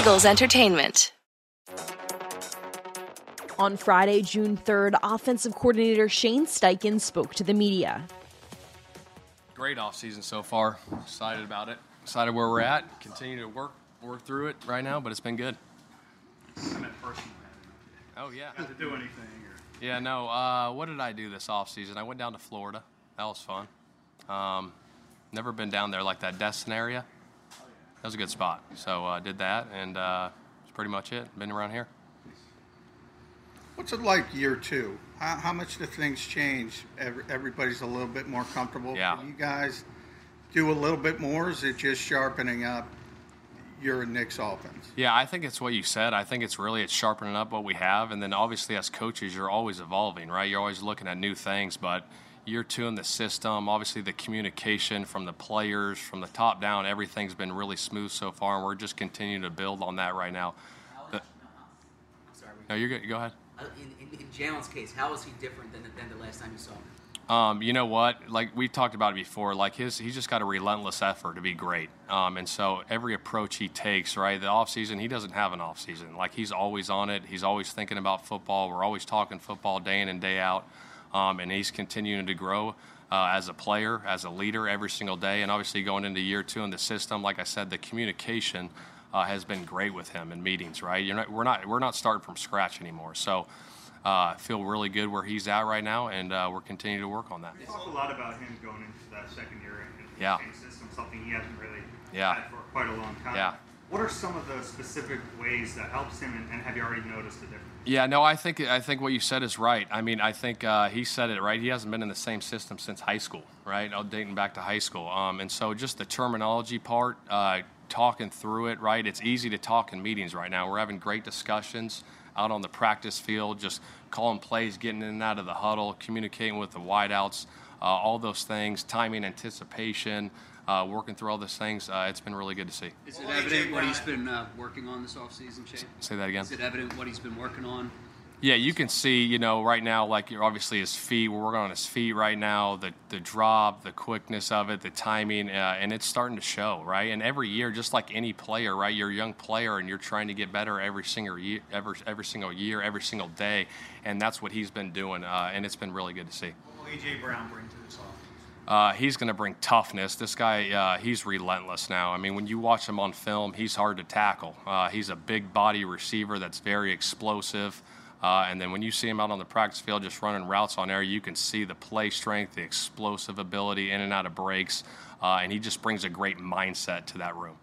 Eagles Entertainment. On Friday, June 3rd, offensive coordinator Shane Steichen spoke to the media. Great offseason so far. Excited about it. Excited where we're at. Continue to work work through it right now, but it's been good. I meant personally. Oh yeah. Got to do anything? Or... Yeah, no. Uh, what did I do this offseason? I went down to Florida. That was fun. Um, never been down there like that Destin area. That was a good spot. So I uh, did that, and uh, that's pretty much it. Been around here. What's it like year two? How, how much do things change? Every, everybody's a little bit more comfortable. Yeah. Can you guys do a little bit more? Is it just sharpening up your Nick's offense? Yeah, I think it's what you said. I think it's really it's sharpening up what we have, and then obviously as coaches, you're always evolving, right? You're always looking at new things, but year two in the system, obviously the communication from the players, from the top down, everything's been really smooth so far, and we're just continuing to build on that right now. The, Sorry. no, you're good. Go ahead. Uh, In, in, in Jalen's case, how is he different than, than the last time you saw him? Um, you know what? Like we've talked about it before. Like his, he's just got a relentless effort to be great. Um, and so every approach he takes, right? The off season, he doesn't have an off season. Like he's always on it. He's always thinking about football. We're always talking football day in and day out. Um, and he's continuing to grow uh, as a player, as a leader every single day. And obviously going into year two in the system, like I said, the communication uh, has been great with him in meetings. Right? You're not, we're not we're not starting from scratch anymore. So. I uh, feel really good where he's at right now, and uh, we're continuing to work on that. You talk a lot about him going into that second year in the Yeah. same system, something he hasn't really Yeah. had for quite a long time. Yeah. What are some of the specific ways that helps him, and, and have you already noticed a difference? Yeah, no, I think I think what you said is right. I mean, I think uh, he said it right. He hasn't been in the same system since high school, right? Oh, dating back to high school, um, and so just the terminology part, uh, talking through it, right? It's easy to talk in meetings right now. We're having great discussions out on the practice field, just calling plays, getting in and out of the huddle, communicating with the wideouts, uh, all those things, timing, anticipation. Uh, working through all those things, uh, it's been really good to see. Is it evident what he's been uh, working on this offseason, Shane? Say that again. Is it evident what he's been working on? Yeah, you can see, you know, right now, like you're obviously his feet. We're working on his feet right now. The the drop, the quickness of it, the timing, uh, and it's starting to show, right? And every year, just like any player, right? You're a young player, and you're trying to get better every single year, every every single year, every single day, and that's what he's been doing, uh, and it's been really good to see. What will AJ Brown bring to this offense? Uh, he's going to bring toughness. This guy, uh, he's relentless now. I mean, when you watch him on film, he's hard to tackle. Uh, he's a big body receiver that's very explosive. Uh, and then when you see him out on the practice field just running routes on air, you can see the play strength, the explosive ability in and out of breaks. Uh, and he just brings a great mindset to that room.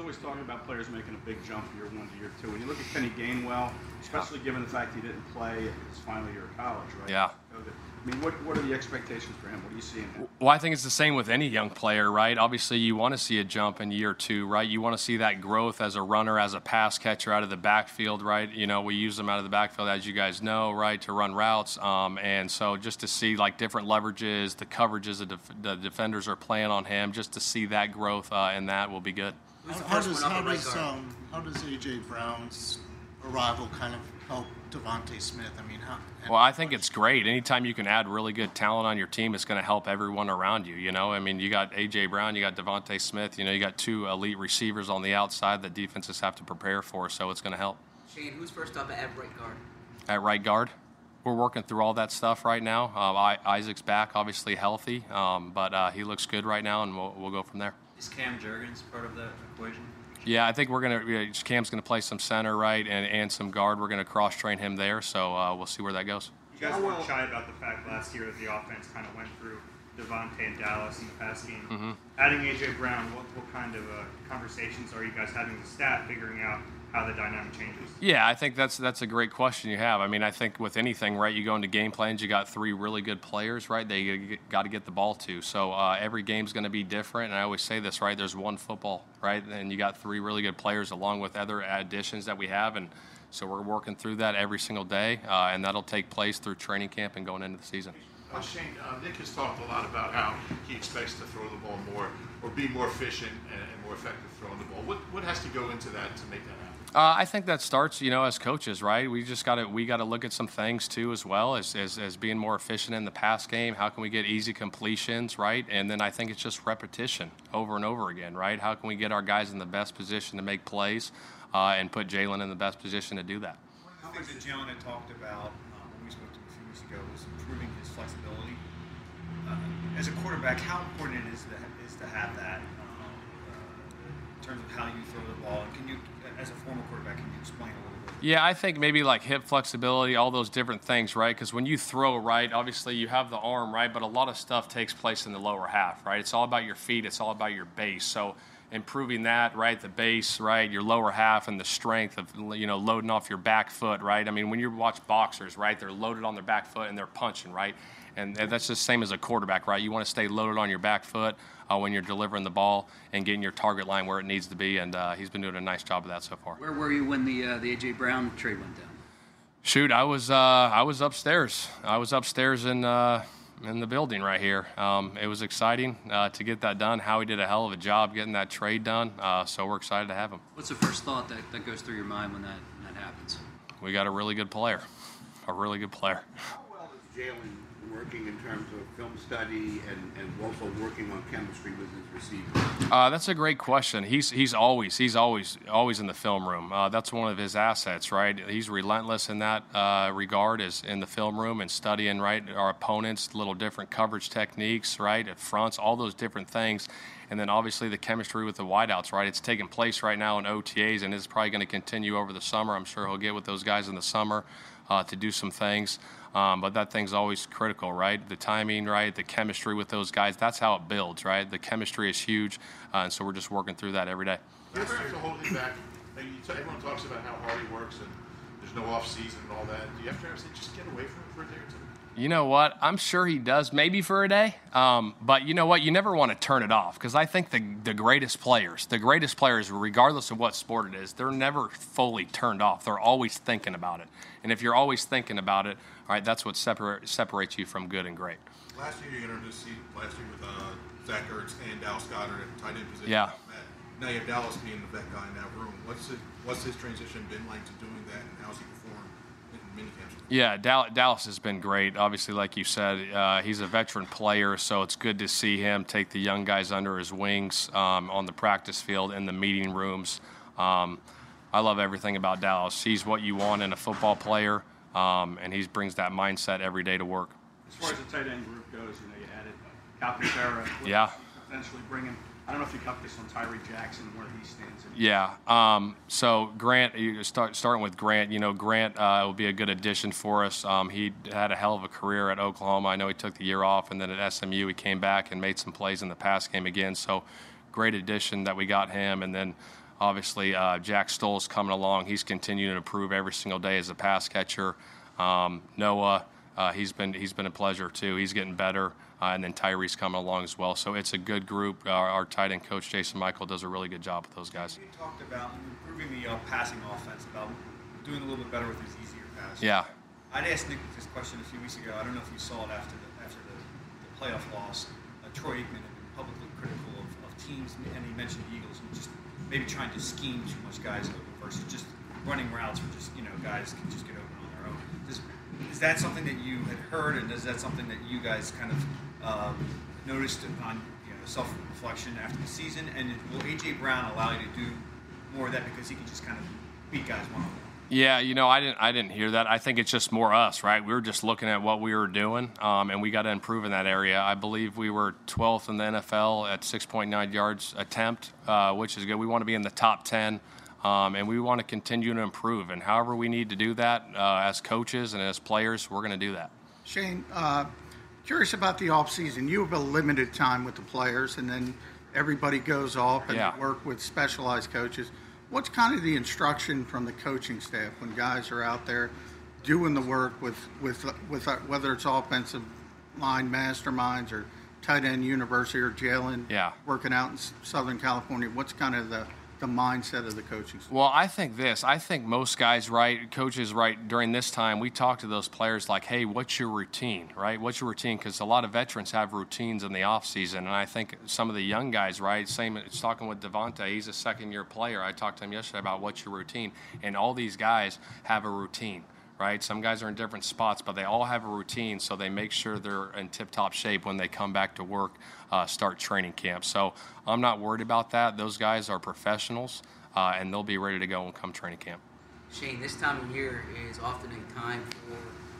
There's always talking about players making a big jump year one to year two. When you look at Kenny Gainwell, especially given the fact he didn't play his final year of college, right? Yeah. I mean, what, what are the expectations for him? What are you seeing? Now? Well, I think it's the same with any young player, right? Obviously, you want to see a jump in year two, right? You want to see that growth as a runner, as a pass catcher out of the backfield, right? You know, we use them out of the backfield, as you guys know, right, to run routes. Um, and so just to see like different leverages, the coverages the, def- the defenders are playing on him, just to see that growth uh, in that will be good. Who's How does how right does um, how does AJ Brown's arrival kind of help DeVonta Smith? I mean, how? Well, I think it's great. Anytime you can add really good talent on your team, it's going to help everyone around you. You know, I mean, you got AJ Brown, you got DeVonta Smith. You know, you got two elite receivers on the outside that defenses have to prepare for, so it's going to help. Shane, who's first up at right guard? At right guard, we're working through all that stuff right now. Um, I, Isaac's back, obviously healthy, um, but uh, he looks good right now, and we'll, we'll go from there. Is Cam Jurgens part of that equation? Yeah, I think we're gonna. yeah, Cam's gonna play some center, right, and, and some guard. We're gonna cross train him there, so uh, we'll see where that goes. You guys weren't shy about the fact last year that the offense kind of went through DeVonta and Dallas in the past game. Mm-hmm. Adding AJ Brown, what, what kind of uh, conversations are you guys having with staff, figuring out how the dynamic changes? Yeah, I think that's that's a great question you have. I mean, I think with anything, right, you go into game plans, you got three really good players, right? They got to get the ball to. So uh, every game's going to be different. And I always say this, right? There's one football, right? And you got three really good players along with other additions that we have, and so we're working through that every single day, uh, and that'll take place through training camp and going into the season. Uh, Shane, uh, Nick has talked a lot about how he expects to throw the ball more or be more efficient and, and more more effective throwing the ball. What what has to go into that to make that happen? Uh, I think that starts, you know, as coaches, right? We just got to we got to look at some things too, as well as, as as being more efficient in the pass game. How can we get easy completions, right? And then I think it's just repetition over and over again, right? How can we get our guys in the best position to make plays, uh, and put Jalen in the best position to do that? One of the things that Jalen had talked about um, when we spoke to him a few weeks ago was improving his flexibility. Uh, as a quarterback, how important it is to, is to have that um, uh, in terms of how you throw the ball? Can you, as a former quarterback, can you explain a little bit? Yeah, I think maybe like hip flexibility, all those different things, right? Because when you throw right, obviously you have the arm, right? But a lot of stuff takes place in the lower half, right? It's all about your feet, it's all about your base. So improving that, right? The base, right? Your lower half and the strength of, you know, loading off your back foot, right? I mean, when you watch boxers, right? They're loaded on their back foot and they're punching, right? And that's the same as a quarterback, right? You want to stay loaded on your back foot uh, when you're delivering the ball and getting your target line where it needs to be. And uh, he's been doing a nice job of that so far. Where were you when the uh, the AJ Brown trade went down? Shoot, I was uh, I was upstairs. I was upstairs in uh, in the building right here. Um, it was exciting uh, to get that done. Howie did a hell of a job getting that trade done. Uh, so we're excited to have him. What's the first thought that, that goes through your mind when that when that happens? We got a really good player, a really good player. How well is Jalen working in terms of film study and, and also working on chemistry with his receivers? Uh, that's a great question. He's he's always he's always always in the film room. Uh, that's one of his assets, right? He's relentless in that uh, regard, is in the film room and studying right our opponents, little different coverage techniques, right at fronts, all those different things. And then obviously the chemistry with the wideouts, right? It's taking place right now in OTAs, and it's probably going to continue over the summer. I'm sure he'll get with those guys in the summer uh, to do some things. Um, but that thing's always critical, right? The timing, right? The chemistry with those guys. That's how it builds, right? The chemistry is huge, uh, and so we're just working through that every day. Do you have to hold him back? Everyone talks about how hard he works and there's no off season and all that. Do you have to say just get away from him for a day or two? You know what? I'm sure he does, maybe for a day. Um, but you know what? You never want to turn it off because I think the the greatest players, the greatest players, regardless of what sport it is, they're never fully turned off. They're always thinking about it. And if you're always thinking about it, all right, that's what separ- separates you from good and great. Last year you introduced seat last year with uh, Zach Ertz and Dallas Goedert at tight end position. Yeah. Now you have Dallas being the vet guy in that room. What's his, what's his transition been like to doing that, and how's he performed? Yeah, Dallas has been great. Obviously, like you said, uh, he's a veteran player, so it's good to see him take the young guys under his wings um, on the practice field in the meeting rooms. Um, I love everything about Dallas. He's what you want in a football player, um, and he brings that mindset every day to work. As far as the tight end group goes, you know, you added Calcaterra. Yeah. Potentially bringing. I don't know if you got this on Tyree Jackson where he stands. Yeah. Um, so Grant, you start starting with Grant. You know, Grant uh, will be a good addition for us. Um, he had a hell of a career at Oklahoma. I know he took the year off, and then at SMU he came back and made some plays in the pass game again. So great addition that we got him, and then. Obviously, uh, Jack Stoll's coming along. He's continuing to improve every single day as a pass catcher. Um, Noah, uh, he's been he's been a pleasure too. He's getting better, uh, and then Tyree's coming along as well. So it's a good group. Our, our tight end coach Jason Michael does a really good job with those guys. You talked about improving the uh, passing offense, about doing a little bit better with his easier passes. Yeah. I'd asked Nick this question a few weeks ago. I don't know if you saw it after the after the, the playoff loss. Uh, Troy Aikman had been publicly critical of, of teams, and he mentioned the Eagles and just maybe trying to scheme too much guys open versus just running routes where just you know guys can just get open on their own. Does, is that something that you had heard, and is that something that you guys kind of um, noticed on you know, self-reflection after the season? And will AJ Brown allow you to do more of that because he can just kind of beat guys one on one? Yeah, you know, I didn't, I didn't hear that. I think it's just more us, right? We were just looking at what we were doing, um, and we got to improve in that area. I believe we were 12th in the NFL at 6.9 yards attempt, uh, which is good. We want to be in the top 10, um, and we want to continue to improve. And however we need to do that uh, as coaches and as players, we're going to do that. Shane, uh, curious about the off season. You have a limited time with the players, and then everybody goes off and Yeah. work with specialized coaches. What's kind of the instruction from the coaching staff when guys are out there doing the work with with with uh, whether it's offensive line masterminds or tight end university or Jalen Yeah. working out in Southern California? What's kind of the the mindset of the coaching staff? Well, I think this. I think most guys, right, coaches, right, during this time, we talk to those players like, hey, what's your routine, right? What's your routine? Because a lot of veterans have routines in the off season, and I think some of the young guys, right, same. It's talking with DeVonta. He's a second year player. I talked to him yesterday about what's your routine, and all these guys have a routine right? Some guys are in different spots, but they all have a routine, so they make sure they're in tip top shape when they come back to work, uh, start training camp. So I'm not worried about that. Those guys are professionals, uh, and they'll be ready to go and come training camp. Shane, this time of year is often a time for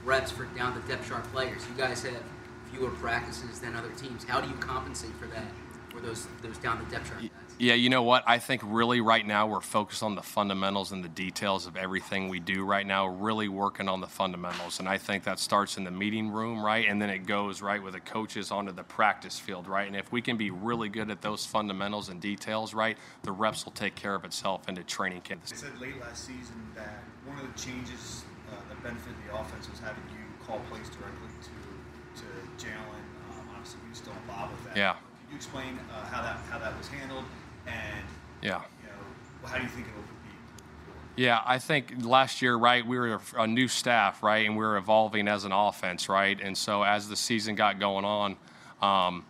reps for down the depth chart players. You guys have fewer practices than other teams. How do you compensate for that, for those those down the depth chart guys? Yeah, you know what? I think really right now we're focused on the fundamentals and the details of everything we do right now, really working on the fundamentals. And I think that starts in the meeting room, right? And then it goes right with the coaches onto the practice field, right? And if we can be really good at those fundamentals and details, right, the reps will take care of itself into training camp. They said late last season that one of the changes uh, that benefited the offense was having you call plays directly to to Jalen. Um, obviously, you still involved with that. Yeah. Can you explain uh, how that how that was handled? And yeah, you know, how do you think it will be? Yeah, I think last year, right, we were a new staff, right, and we were evolving as an offense, right, and so as the season got going on, um,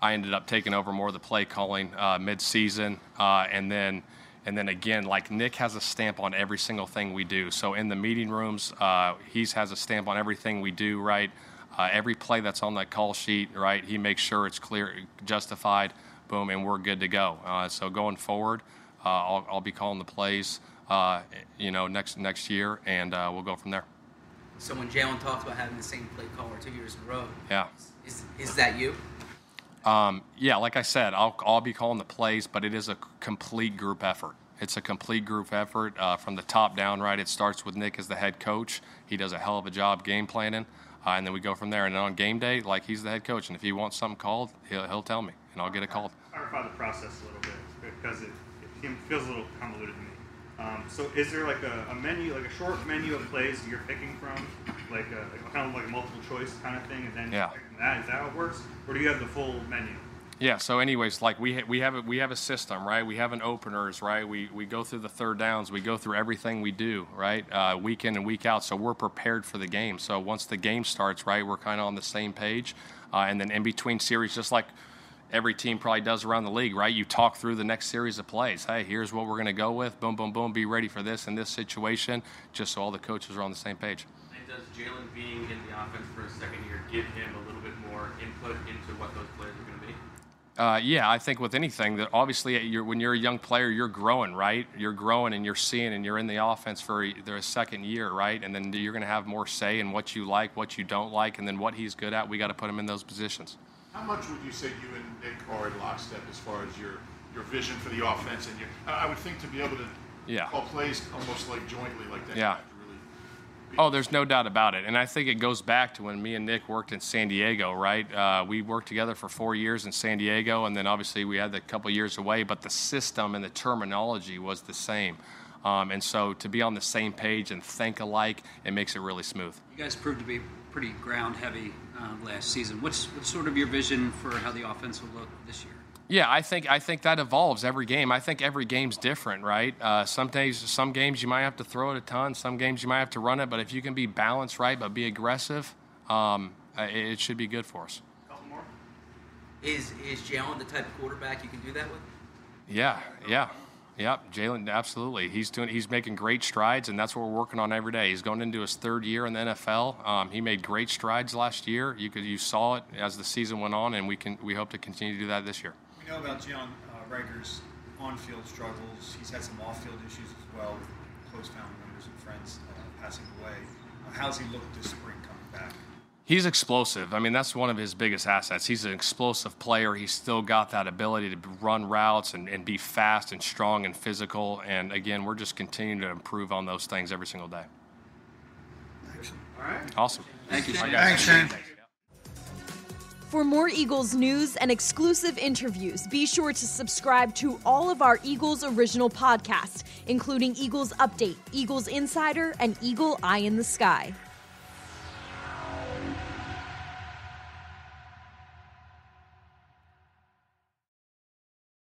I ended up taking over more of the play calling uh, mid-season, uh, and then. And then again, like Nick has a stamp on every single thing we do. So in the meeting rooms, uh, he has a stamp on everything we do, right? Uh, every play that's on that call sheet, right? He makes sure it's clear, justified boom, and we're good to go. Uh, so going forward, uh, I'll, I'll, be calling the plays, uh, you know, next next year, and uh, we'll go from there. So when Jalen talks about having the same play caller two years in a row, yeah, is, is that you? Um, yeah, like I said, I'll, I'll be calling the plays, but it is a complete group effort. It's a complete group effort uh, from the top down, right? It starts with Nick as the head coach. He does a hell of a job game planning, uh, and then we go from there. And on game day, like he's the head coach, and if he wants something called, he'll, he'll tell me, and I'll get it called clarify the process a little bit because it, it feels a little convoluted to me. Um, so is there like a, a, menu, like a short menu of plays you're picking from, like a, like kind of like a multiple choice kind of thing, and then yeah. that is that how it works, or do you have the full menu? Yeah. So, anyways, like we ha- we have a, we have a system, right? We have an openers, right? We we go through the third downs. We go through everything we do, right? Uh, week in and week out. So we're prepared for the game. So once the game starts, right, we're kind of on the same page. Uh, and then in between series, just like every team probably does around the league, right? You talk through the next series of plays. Hey, here's what we're going to go with. Boom, boom, boom. Be ready for this in this situation, just so all the coaches are on the same page. And does Jalen being in the offense for a second year give him a little bit more input into what those plays are going to be? Uh, yeah, I think with anything that obviously you're, when you're a young player, you're growing, right? You're growing and you're seeing, and you're in the offense for their second year, right? And then you're going to have more say in what you like, what you don't like, and then what he's good at. We got to put him in those positions. How much would you say you and Nick are in lockstep as far as your your vision for the offense and your? I would think to be able to yeah. call plays almost like jointly like that. Yeah. Oh, there's no doubt about it. And I think it goes back to when me and Nick worked in San Diego, right? Uh, we worked together for four years in San Diego, and then obviously we had a couple years away, but the system and the terminology was the same. Um, and so to be on the same page and think alike, it makes it really smooth. You guys proved to be pretty ground heavy um, last season. What's, what's sort of your vision for how the offense will look this year? Yeah, I think I think that evolves every game. I think every game's different, right? Uh, some days, some games you might have to throw it a ton. Some games you might have to run it. But if you can be balanced, right, but be aggressive, um, it, it should be good for us. Couple more. Is is Jalen the type of quarterback you can do that with? Yeah, yeah. Yep, Jalen, absolutely. He's doing. He's making great strides, and that's what we're working on every day. He's going into his third year in the NFL. Um, he made great strides last year. You could you saw it as the season went on, and we can we hope to continue to do that this year. We know about Jalen uh, on-field struggles. He's had some off-field issues as well with close family members and friends uh, passing away. Uh, how's he looked this spring coming back? He's explosive. I mean, that's one of his biggest assets. He's an explosive player. He's still got that ability to run routes and, and be fast and strong and physical. And again, we're just continuing to improve on those things every single day. All right. Awesome. Thank you. Thanks, Shane. For more Eagles news and exclusive interviews, be sure to subscribe to all of our Eagles original podcasts, including Eagles Update, Eagles Insider, and Eagle Eye in the Sky.